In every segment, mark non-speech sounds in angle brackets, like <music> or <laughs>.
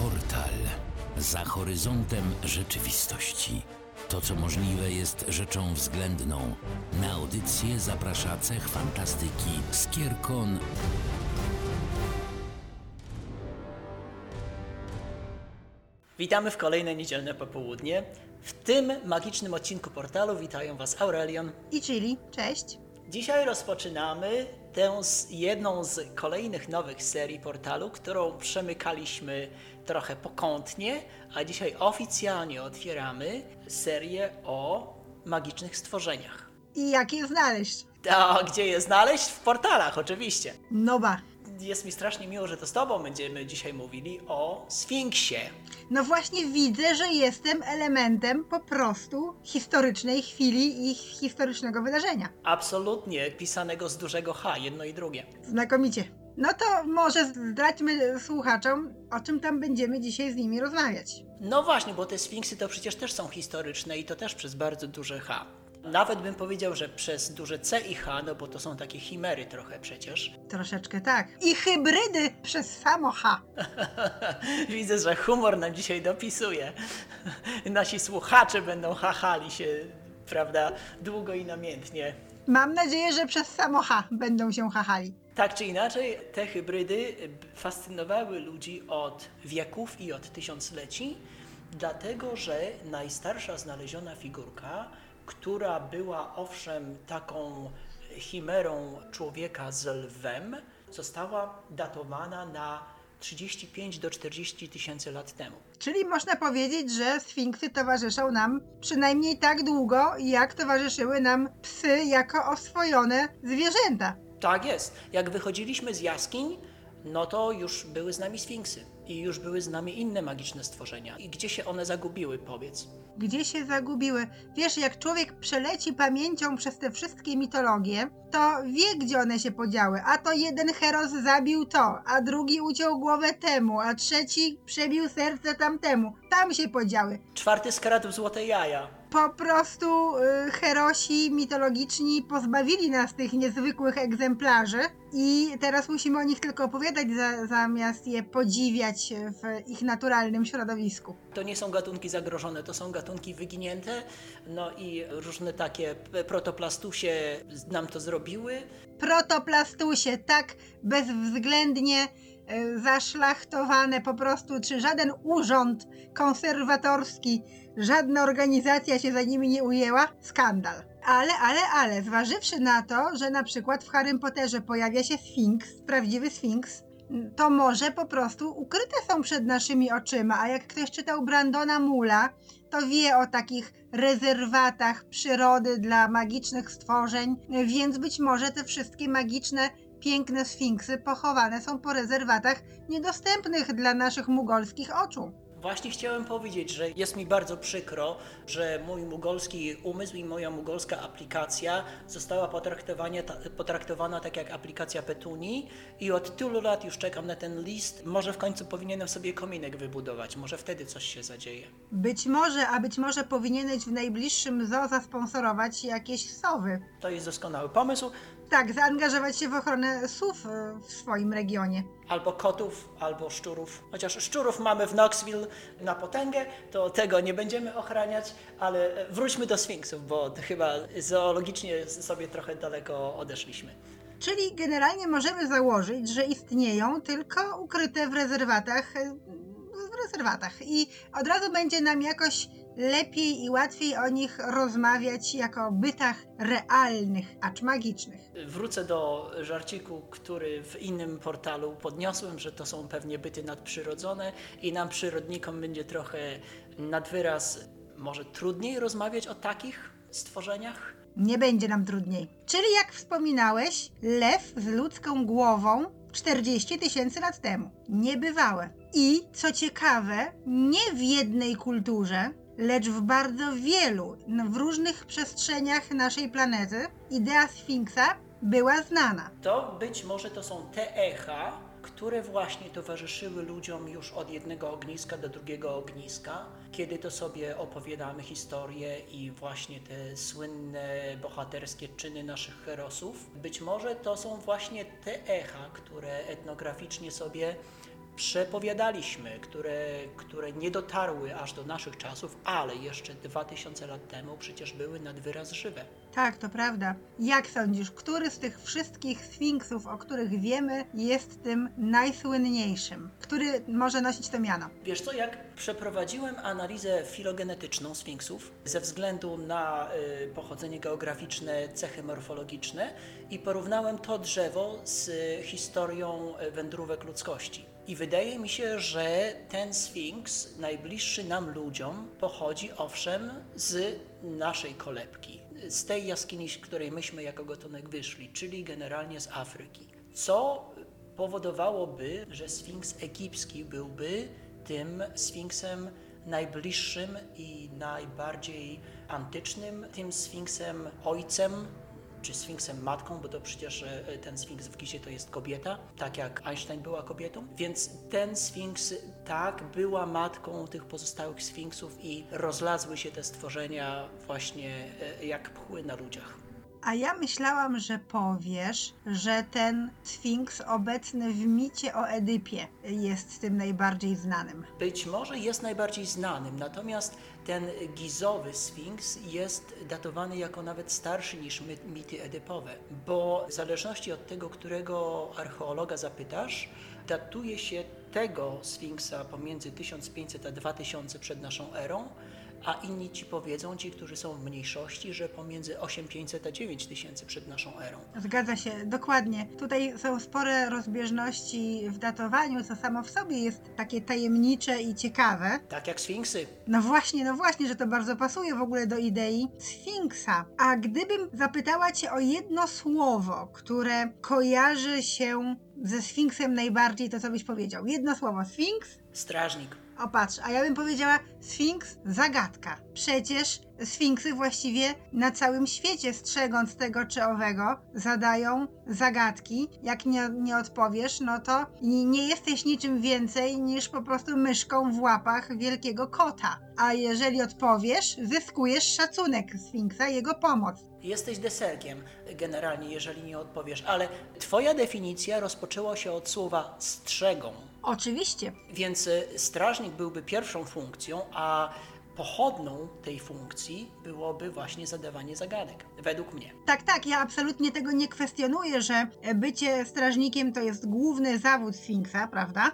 Portal. Za horyzontem rzeczywistości. To, co możliwe, jest rzeczą względną. Na audycję zaprasza cech fantastyki Skierkon Witamy w kolejne niedzielne popołudnie. W tym magicznym odcinku portalu witają Was Aurelion. I Chili, cześć. Dzisiaj rozpoczynamy tę jedną z kolejnych nowych serii portalu, którą przemykaliśmy trochę pokątnie, a dzisiaj oficjalnie otwieramy serię o magicznych stworzeniach. I jak je znaleźć? A gdzie je znaleźć? W portalach, oczywiście. No ba. Jest mi strasznie miło, że to z Tobą będziemy dzisiaj mówili o Sfinksie. No właśnie widzę, że jestem elementem po prostu historycznej chwili i historycznego wydarzenia. Absolutnie pisanego z dużego H, jedno i drugie. Znakomicie. No to może zdradźmy słuchaczom, o czym tam będziemy dzisiaj z nimi rozmawiać. No właśnie, bo te sfinksy to przecież też są historyczne i to też przez bardzo duże H. Nawet bym powiedział, że przez duże C i H, no bo to są takie chimery trochę przecież. <laughs> Troszeczkę tak. I hybrydy przez samo H. <laughs> Widzę, że humor nam dzisiaj dopisuje. <laughs> Nasi słuchacze będą hachali się, prawda, długo i namiętnie. Mam nadzieję, że przez samo H będą się chachali. Tak czy inaczej, te hybrydy fascynowały ludzi od wieków i od tysiącleci, dlatego że najstarsza znaleziona figurka, która była owszem taką chimerą człowieka z lwem, została datowana na 35 do 40 tysięcy lat temu. Czyli można powiedzieć, że sfinksy towarzyszą nam przynajmniej tak długo, jak towarzyszyły nam psy jako oswojone zwierzęta. Tak jest. Jak wychodziliśmy z jaskiń, no to już były z nami sfinksy i już były z nami inne magiczne stworzenia. I gdzie się one zagubiły, powiedz? Gdzie się zagubiły? Wiesz, jak człowiek przeleci pamięcią przez te wszystkie mitologie, to wie, gdzie one się podziały. A to jeden heros zabił to, a drugi uciął głowę temu, a trzeci przebił serce tamtemu. Tam się podziały. Czwarty skradł złote jaja. Po prostu y, herosi mitologiczni pozbawili nas tych niezwykłych egzemplarzy i teraz musimy o nich tylko opowiadać za, zamiast je podziwiać w ich naturalnym środowisku. To nie są gatunki zagrożone, to są gatunki wyginięte, no i różne takie protoplastusie nam to zrobiły. Protoplastusie, tak bezwzględnie zaszlachtowane po prostu, czy żaden urząd konserwatorski, żadna organizacja się za nimi nie ujęła? Skandal. Ale, ale, ale, zważywszy na to, że na przykład w Harrym Potterze pojawia się Sfinks, prawdziwy Sfinks, to może po prostu ukryte są przed naszymi oczyma, a jak ktoś czytał Brandona Mula, to wie o takich rezerwatach przyrody dla magicznych stworzeń, więc być może te wszystkie magiczne, piękne sfinksy pochowane są po rezerwatach niedostępnych dla naszych mugolskich oczu. Właśnie chciałem powiedzieć, że jest mi bardzo przykro, że mój mugolski umysł i moja mugolska aplikacja została potraktowana tak jak aplikacja Petuni i od tylu lat już czekam na ten list. Może w końcu powinienem sobie kominek wybudować, może wtedy coś się zadzieje. Być może, a być może powinieneś w najbliższym zoo zasponsorować jakieś sowy. To jest doskonały pomysł. Tak, zaangażować się w ochronę sów e, w swoim regionie. Albo kotów, albo szczurów. Chociaż szczurów mamy w Knoxville na potęgę, to tego nie będziemy ochraniać, ale e, wróćmy do sfinksów, bo chyba zoologicznie sobie trochę daleko odeszliśmy. Czyli generalnie możemy założyć, że istnieją tylko ukryte w rezerwatach, e, w rezerwatach i od razu będzie nam jakoś lepiej i łatwiej o nich rozmawiać jako o bytach realnych, acz magicznych. Wrócę do żarciku, który w innym portalu podniosłem, że to są pewnie byty nadprzyrodzone i nam przyrodnikom będzie trochę nad wyraz może trudniej rozmawiać o takich stworzeniach. Nie będzie nam trudniej. Czyli jak wspominałeś, lew z ludzką głową 40 tysięcy lat temu. Niebywałe. I co ciekawe, nie w jednej kulturze, lecz w bardzo wielu, w różnych przestrzeniach naszej planety, idea Sfinksa była znana. To być może to są te echa, które właśnie towarzyszyły ludziom już od jednego ogniska do drugiego ogniska, kiedy to sobie opowiadamy historię i właśnie te słynne bohaterskie czyny naszych herosów. Być może to są właśnie te echa, które etnograficznie sobie przepowiadaliśmy, które, które nie dotarły aż do naszych czasów, ale jeszcze 2000 lat temu przecież były nad wyraz żywe. Tak, to prawda. Jak sądzisz, który z tych wszystkich sfinksów, o których wiemy, jest tym najsłynniejszym? Który może nosić to miano? Wiesz co, jak przeprowadziłem analizę filogenetyczną sfinksów ze względu na y, pochodzenie geograficzne, cechy morfologiczne i porównałem to drzewo z historią y, wędrówek ludzkości. I wydaje mi się, że ten sfinks, najbliższy nam ludziom, pochodzi owszem z naszej kolebki, z tej jaskini, z której myśmy jako gatunek wyszli, czyli generalnie z Afryki. Co powodowałoby, że Sfinks egipski byłby tym Sfinksem najbliższym i najbardziej antycznym, tym Sfinksem ojcem, czy Sfinksem matką, bo to przecież e, ten Sfinks w Gizie to jest kobieta, tak jak Einstein była kobietą. Więc ten Sfinks tak była matką tych pozostałych Sfinksów i rozlazły się te stworzenia właśnie e, jak pchły na ludziach. A ja myślałam, że powiesz, że ten sfinks obecny w micie o Edypie jest tym najbardziej znanym. Być może jest najbardziej znanym, natomiast ten gizowy sfinks jest datowany jako nawet starszy niż mity edypowe, bo w zależności od tego, którego archeologa zapytasz, datuje się tego sfinksa pomiędzy 1500 a 2000 przed naszą erą, a inni ci powiedzą, ci, którzy są w mniejszości, że pomiędzy 8500 a 9000 przed naszą erą. Zgadza się, dokładnie. Tutaj są spore rozbieżności w datowaniu, co samo w sobie jest takie tajemnicze i ciekawe. Tak jak sfinksy. No właśnie, no właśnie, że to bardzo pasuje w ogóle do idei Sfinksa. A gdybym zapytała Cię o jedno słowo, które kojarzy się ze Sfinksem najbardziej, to co byś powiedział? Jedno słowo, Sfinks? Strażnik. O patrz, a ja bym powiedziała Sfinks zagadka. Przecież Sfinksy właściwie na całym świecie, strzegąc tego czy owego, zadają zagadki. Jak nie, nie odpowiesz, no to nie jesteś niczym więcej niż po prostu myszką w łapach wielkiego kota. A jeżeli odpowiesz, zyskujesz szacunek Sfinksa, jego pomoc. Jesteś deserkiem, generalnie, jeżeli nie odpowiesz, ale Twoja definicja rozpoczęła się od słowa strzegą, Oczywiście, więc y, strażnik byłby pierwszą funkcją, a pochodną tej funkcji byłoby właśnie zadawanie zagadek, według mnie. Tak, tak, ja absolutnie tego nie kwestionuję, że bycie strażnikiem to jest główny zawód Sfinksa, prawda?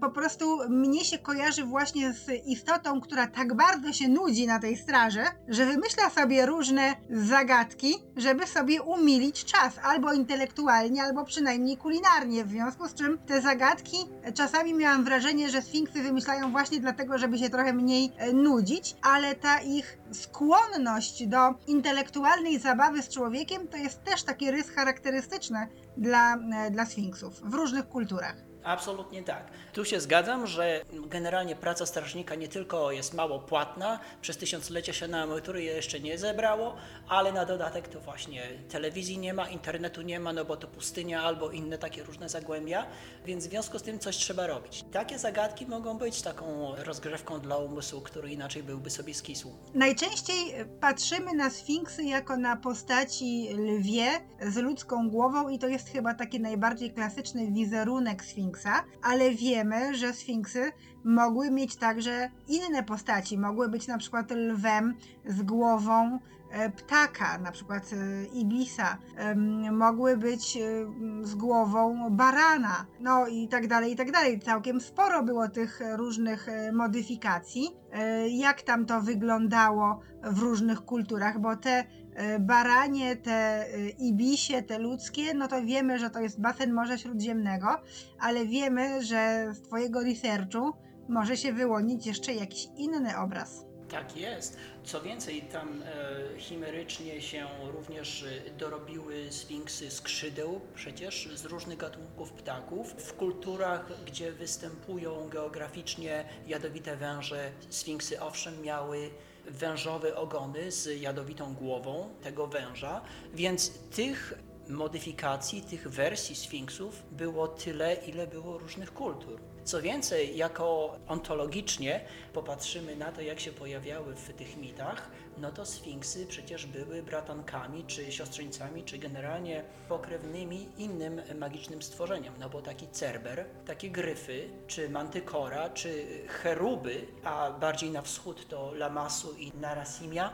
Po prostu mnie się kojarzy właśnie z istotą, która tak bardzo się nudzi na tej straży, że wymyśla sobie różne zagadki, żeby sobie umilić czas, albo intelektualnie, albo przynajmniej kulinarnie. W związku z czym te zagadki e, czasami miałam wrażenie, że Sfinksy wymyślają właśnie dlatego, żeby się trochę mniej e, nudzić, ale ta ich skłonność do intelektualnej zabawy z człowiekiem to jest też taki rys charakterystyczny dla, e, dla Sfinksów w różnych kulturach. Absolutnie tak. Tu się zgadzam, że generalnie praca strażnika nie tylko jest mało płatna, przez tysiąclecia się na emerytury je jeszcze nie zebrało, ale na dodatek to właśnie telewizji nie ma, internetu nie ma, no bo to pustynia albo inne takie różne zagłębia, więc w związku z tym coś trzeba robić. Takie zagadki mogą być taką rozgrzewką dla umysłu, który inaczej byłby sobie skisł. Najczęściej patrzymy na Sfinksy jako na postaci lwie z ludzką głową i to jest chyba taki najbardziej klasyczny wizerunek Sfinksa, ale wiemy, że Sfinksy mogły mieć także inne postaci. Mogły być na przykład lwem z głową e, ptaka, na przykład e, ibisa. Em, Mogły być e, z głową barana, no i tak dalej, i tak dalej. Całkiem sporo było tych różnych modyfikacji. Jak tam to wyglądało w różnych kulturach, bo te baranie, te e, ibisie, te ludzkie, no to wiemy, że to jest basen Morza Śródziemnego, ale wiemy, że z Twojego researchu może się wyłonić jeszcze jakiś inny obraz. Tak jest. Co więcej, tam e, chimerycznie się również e, dorobiły sfinksy skrzydeł, przecież z różnych gatunków ptaków. W kulturach, gdzie występują geograficznie jadowite węże, sfinksy owszem miały wężowe ogony z jadowitą głową tego węża, więc tych modyfikacji tych wersji sfinksów było tyle, ile było różnych kultur. Co więcej, jako ontologicznie popatrzymy na to, jak się pojawiały w tych mitach, no to sfinksy przecież były bratankami, czy siostrzeńcami, czy generalnie pokrewnymi innym magicznym stworzeniom. No bo taki cerber, takie gryfy, czy mantykora, czy cheruby, a bardziej na wschód to Lamasu i Narasimia,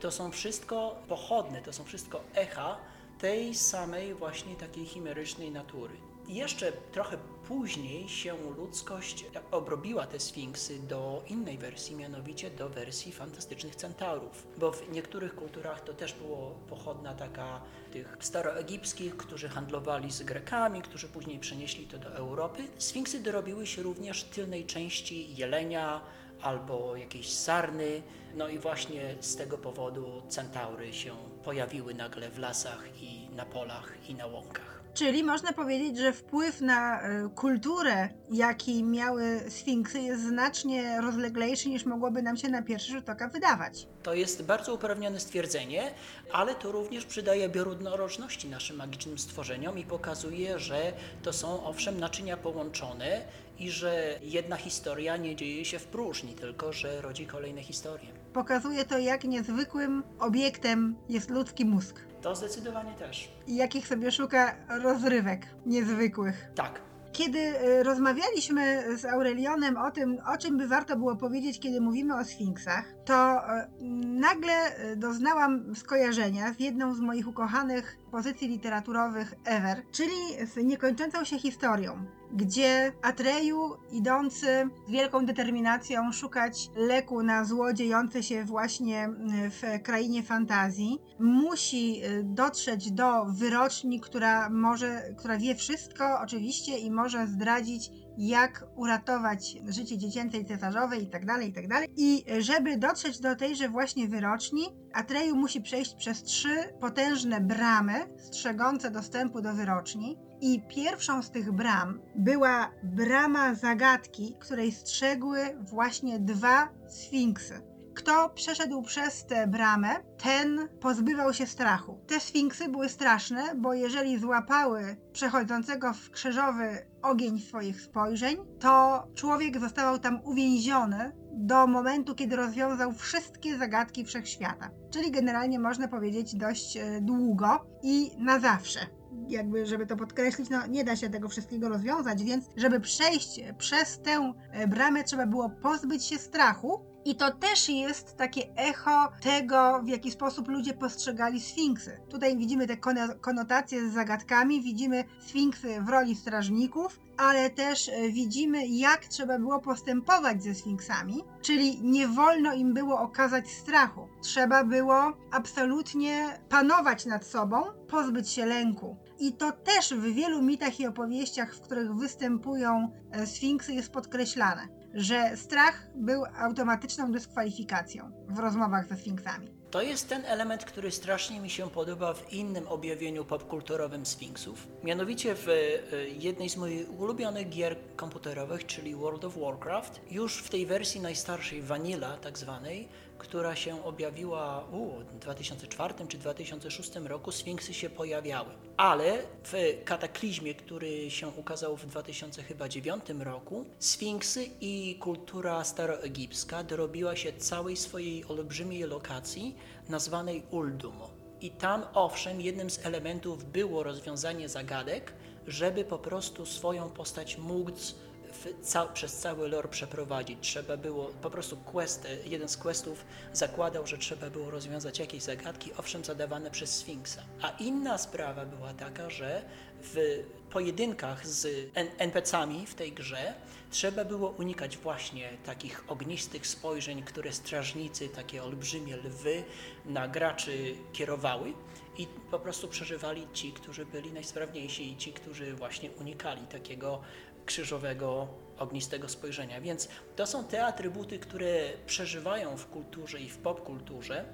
to są wszystko pochodne, to są wszystko echa tej samej właśnie takiej chimerycznej natury. I jeszcze trochę później się ludzkość obrobiła te sfinksy do innej wersji, mianowicie do wersji fantastycznych centaurów. Bo w niektórych kulturach to też było pochodna taka tych staroegipskich, którzy handlowali z Grekami, którzy później przenieśli to do Europy. Sfinksy dorobiły się również tylnej części jelenia albo jakiejś sarny. No i właśnie z tego powodu centaury się pojawiły nagle w lasach i na polach i na łąkach. Czyli można powiedzieć, że wpływ na e, kulturę, jaki miały sfinksy, jest znacznie rozleglejszy niż mogłoby nam się na pierwszy rzut oka wydawać. To jest bardzo uprawnione stwierdzenie, ale to również przydaje bioróżnorodności naszym magicznym stworzeniom i pokazuje, że to są owszem naczynia połączone i że jedna historia nie dzieje się w próżni, tylko że rodzi kolejne historie. Pokazuje to, jak niezwykłym obiektem jest ludzki mózg To zdecydowanie też. i jakich sobie szuka rozrywek niezwykłych. Tak, Kiedy e, rozmawialiśmy z Aurelionem o tym, o czym by warto było powiedzieć, kiedy mówimy o sfinksach, to e, nagle e, doznałam skojarzenia z jedną z moich ukochanych pozycji literaturowych ever, czyli z niekończącą się historią, gdzie Atreju, idący z wielką determinacją szukać leku na zło dziejące się właśnie w krainie fantazji, musi y, dotrzeć do wyroczni, która może, która wie wszystko oczywiście i może zdradzić jak uratować życie dziecięcej cesarzowej i tak dalej, i tak. I żeby dotrzeć do tejże właśnie wyroczni, Atreju musi przejść przez trzy potężne bramy strzegące dostępu do wyroczni. I pierwszą z tych bram była brama zagadki, której strzegły właśnie dwa sfinksy. Kto przeszedł przez tę bramę, ten pozbywał się strachu. Te sfinksy były straszne, bo jeżeli złapały przechodzącego w krzyżowy ogień swoich spojrzeń, to człowiek zostawał tam uwięziony do momentu, kiedy rozwiązał wszystkie zagadki wszechświata. Czyli generalnie można powiedzieć dość e, długo i na zawsze jakby, żeby to podkreślić, no nie da się tego wszystkiego rozwiązać, więc żeby przejść przez tę e, bramę trzeba było pozbyć się strachu. I to też jest takie echo tego, w jaki sposób ludzie postrzegali sfinksy. Tutaj widzimy te kono- konotacje z zagadkami, widzimy sfinksy w roli strażników, ale też e, widzimy, jak trzeba było postępować ze sfinksami, czyli nie wolno im było okazać strachu. Trzeba było absolutnie panować nad sobą, pozbyć się lęku. I to też w wielu mitach i opowieściach, w których występują e, sfinksy, jest podkreślane, że strach był automatyczną dyskwalifikacją w rozmowach ze sfinksami. To jest ten element, który strasznie mi się podoba w innym objawieniu popkulturowym Sfinksów. Mianowicie w e, jednej z moich ulubionych gier komputerowych, czyli World of Warcraft, już w tej wersji najstarszej, Vanilla tak zwanej, która się objawiła u, w 2004 czy 2006 roku, Sfinksy się pojawiały. Ale w kataklizmie, który się ukazał w 2009 roku, Sfinksy i kultura staroegipska dorobiła się całej swojej olbrzymiej lokacji nazwanej Uldum. I tam owszem, jednym z elementów było rozwiązanie zagadek, żeby po prostu swoją postać móc ca- przez cały lore przeprowadzić. Trzeba było po prostu quest, jeden z questów zakładał, że trzeba było rozwiązać jakieś zagadki, owszem, zadawane przez Sfinksa. A inna sprawa była taka, że w pojedynkach z NPC-ami w tej grze trzeba było unikać właśnie takich ognistych spojrzeń, które strażnicy, takie olbrzymie lwy na graczy kierowały i po prostu przeżywali ci, którzy byli najsprawniejsi i ci, którzy właśnie unikali takiego krzyżowego, ognistego spojrzenia. Więc to są te atrybuty, które przeżywają w kulturze i w popkulturze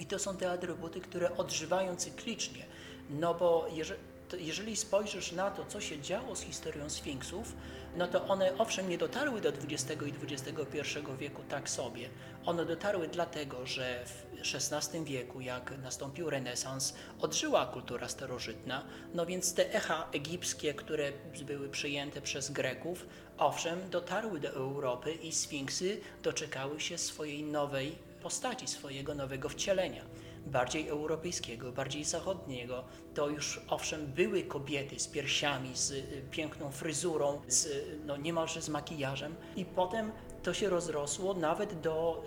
i to są te atrybuty, które odżywają cyklicznie. No bo jeżeli, jeżeli spojrzysz na to, co się działo z historią Sfinksów, no to one owszem nie dotarły do XX i XXI wieku tak sobie. One dotarły dlatego, że w XVI wieku, jak nastąpił renesans, odżyła kultura starożytna, no więc te echa egipskie, które były przyjęte przez Greków, owszem, dotarły do Europy i Sfinksy doczekały się swojej nowej postaci, swojego nowego wcielenia bardziej europejskiego, bardziej zachodniego, to już owszem były kobiety z piersiami, z y, piękną fryzurą, z, y, no, niemalże z makijażem i potem to się rozrosło nawet do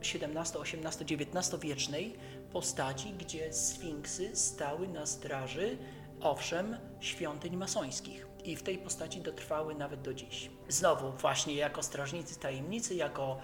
XVII, XVIII, XIX wiecznej postaci, gdzie sfinksy stały na straży, owszem, świątyń masońskich. I w tej postaci dotrwały nawet do dziś. Znowu, właśnie jako strażnicy tajemnicy, jako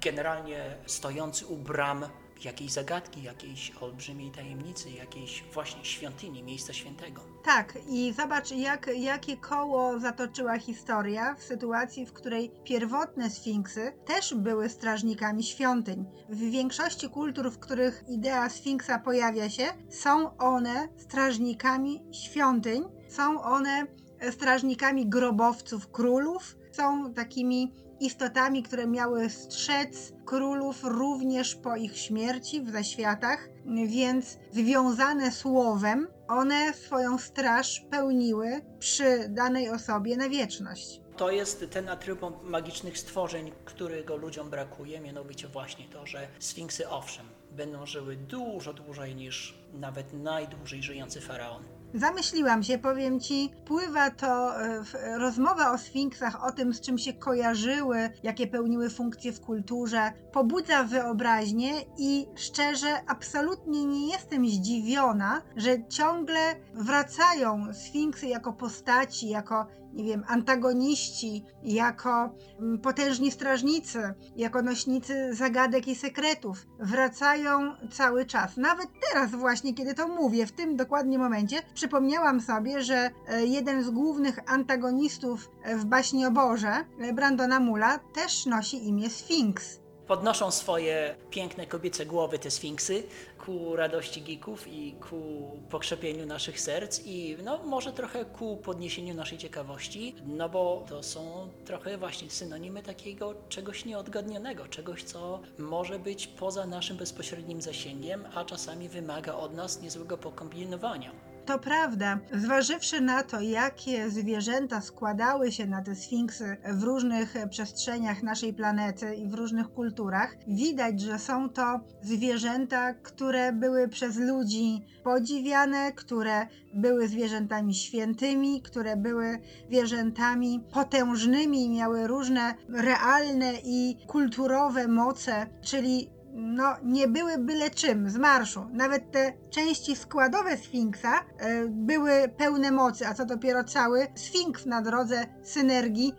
generalnie stojący u bram jakiejś zagadki, jakiejś olbrzymiej tajemnicy, jakiejś właśnie świątyni, miejsca świętego. Tak, i zobacz, jak, jakie koło zatoczyła historia w sytuacji, w której pierwotne sfinksy też były strażnikami świątyń. W większości kultur, w których idea sfinksa pojawia się, są one strażnikami świątyń, są one strażnikami grobowców królów, są takimi istotami, które miały strzec królów również po ich śmierci w zaświatach, więc związane słowem, one swoją straż pełniły przy danej osobie na wieczność. To jest ten atrybut magicznych stworzeń, którego ludziom brakuje, mianowicie właśnie to, że sfinksy owszem, będą żyły dużo dłużej niż nawet najdłużej żyjący faraon. Zamyśliłam się, powiem ci, pływa to e, rozmowa o sfinksach, o tym, z czym się kojarzyły, jakie pełniły funkcje w kulturze, pobudza wyobraźnię i szczerze, absolutnie nie jestem zdziwiona, że ciągle wracają sfinksy jako postaci, jako, nie wiem, antagoniści, jako mm, potężni strażnicy, jako nośnicy zagadek i sekretów. Wracają cały czas. Nawet teraz właśnie, kiedy to mówię, w tym dokładnie momencie, przypomniałam sobie, że e, jeden z głównych antagonistów w baśni o Boże, Brandona Mula, też nosi imię Sfinks. Podnoszą swoje piękne kobiece głowy te sfinksy ku radości geeków i ku pokrzepieniu naszych serc i no może trochę ku podniesieniu naszej ciekawości, no bo to są trochę właśnie synonimy takiego czegoś nieodgadnionego, czegoś co może być poza naszym bezpośrednim zasięgiem, a czasami wymaga od nas niezłego pokombinowania. To prawda, zważywszy na to, jakie zwierzęta składały się na te sfinksy w różnych przestrzeniach naszej planety i w różnych kulturach, widać, że są to zwierzęta, które były przez ludzi podziwiane, które były zwierzętami świętymi, które były zwierzętami potężnymi miały różne realne i kulturowe moce, czyli no, nie były byle czym z marszu. Nawet te części składowe Sfinksa e, były pełne mocy, a co dopiero cały Sfinks na drodze synergii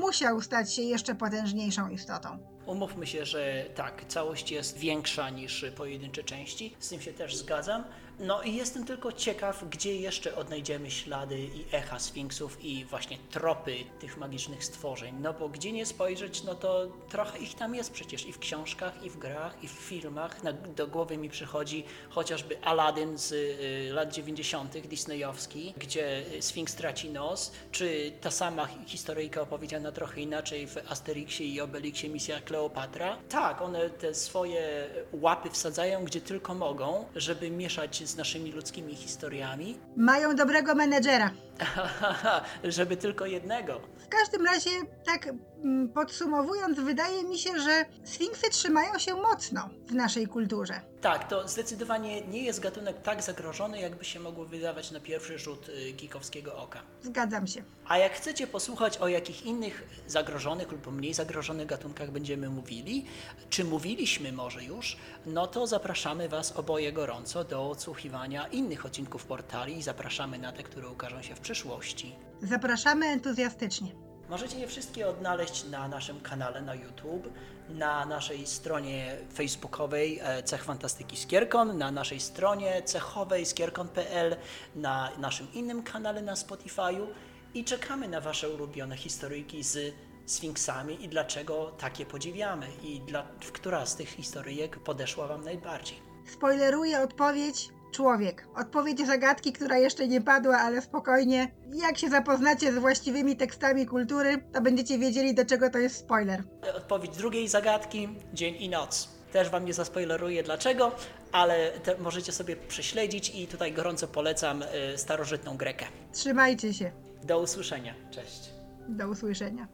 musiał stać się jeszcze potężniejszą istotą. Umówmy się, że tak, całość jest większa niż pojedyncze części, z tym się też zgadzam. No i jestem tylko ciekaw, gdzie jeszcze odnajdziemy ślady i echa sfinksów i właśnie tropy tych magicznych stworzeń. No bo gdzie nie spojrzeć, no to trochę ich tam jest przecież i w książkach, i w grach, i w filmach. Na, do głowy mi przychodzi chociażby Aladdin z y, lat 90. disneyowski, gdzie Sfinks traci nos, czy ta sama hi- historyjka opowiedziana trochę inaczej w Asterixie i Obelixie Misja Kleopatra. Tak, one te swoje łapy wsadzają gdzie tylko mogą, żeby mieszać z naszymi ludzkimi historiami, Mają dobrego menedżera. żeby tylko jednego. W każdym razie, tak mm, podsumowując, wydaje mi się, że Sfinksy trzymają się mocno w naszej kulturze. Tak, to zdecydowanie nie jest gatunek tak zagrożony, jakby się mogło wydawać na pierwszy rzut y, geekowskiego oka. Zgadzam się. A jak chcecie posłuchać o jakich innych zagrożonych lub mniej zagrożonych gatunkach będziemy mówili, czy mówiliśmy może już, no to zapraszamy Was oboje gorąco do innych odcinków portali i zapraszamy na te, które ukażą się w przyszłości. Zapraszamy entuzjastycznie. Możecie je wszystkie odnaleźć na naszym kanale na YouTube, na naszej stronie facebookowej e, Cech Fantastyki Skierkon, na naszej stronie cechowej skierkon.pl, na naszym innym kanale na Spotify'u i czekamy na Wasze ulubione historyjki z Sfinksami i dlaczego takie podziwiamy i dla, która z tych historyjek podeszła Wam najbardziej. Spoileruję odpowiedź: człowiek. Odpowiedź zagadki, która jeszcze nie padła, ale spokojnie. Jak się zapoznacie z właściwymi tekstami kultury, to będziecie wiedzieli, do czego to jest spoiler. Odpowiedź drugiej zagadki, dzień i noc. Też wam nie zaspoileruję dlaczego, ale możecie sobie prześledzić i tutaj gorąco polecam y, starożytną Grekę. Trzymajcie się. Do usłyszenia. Cześć. Do usłyszenia.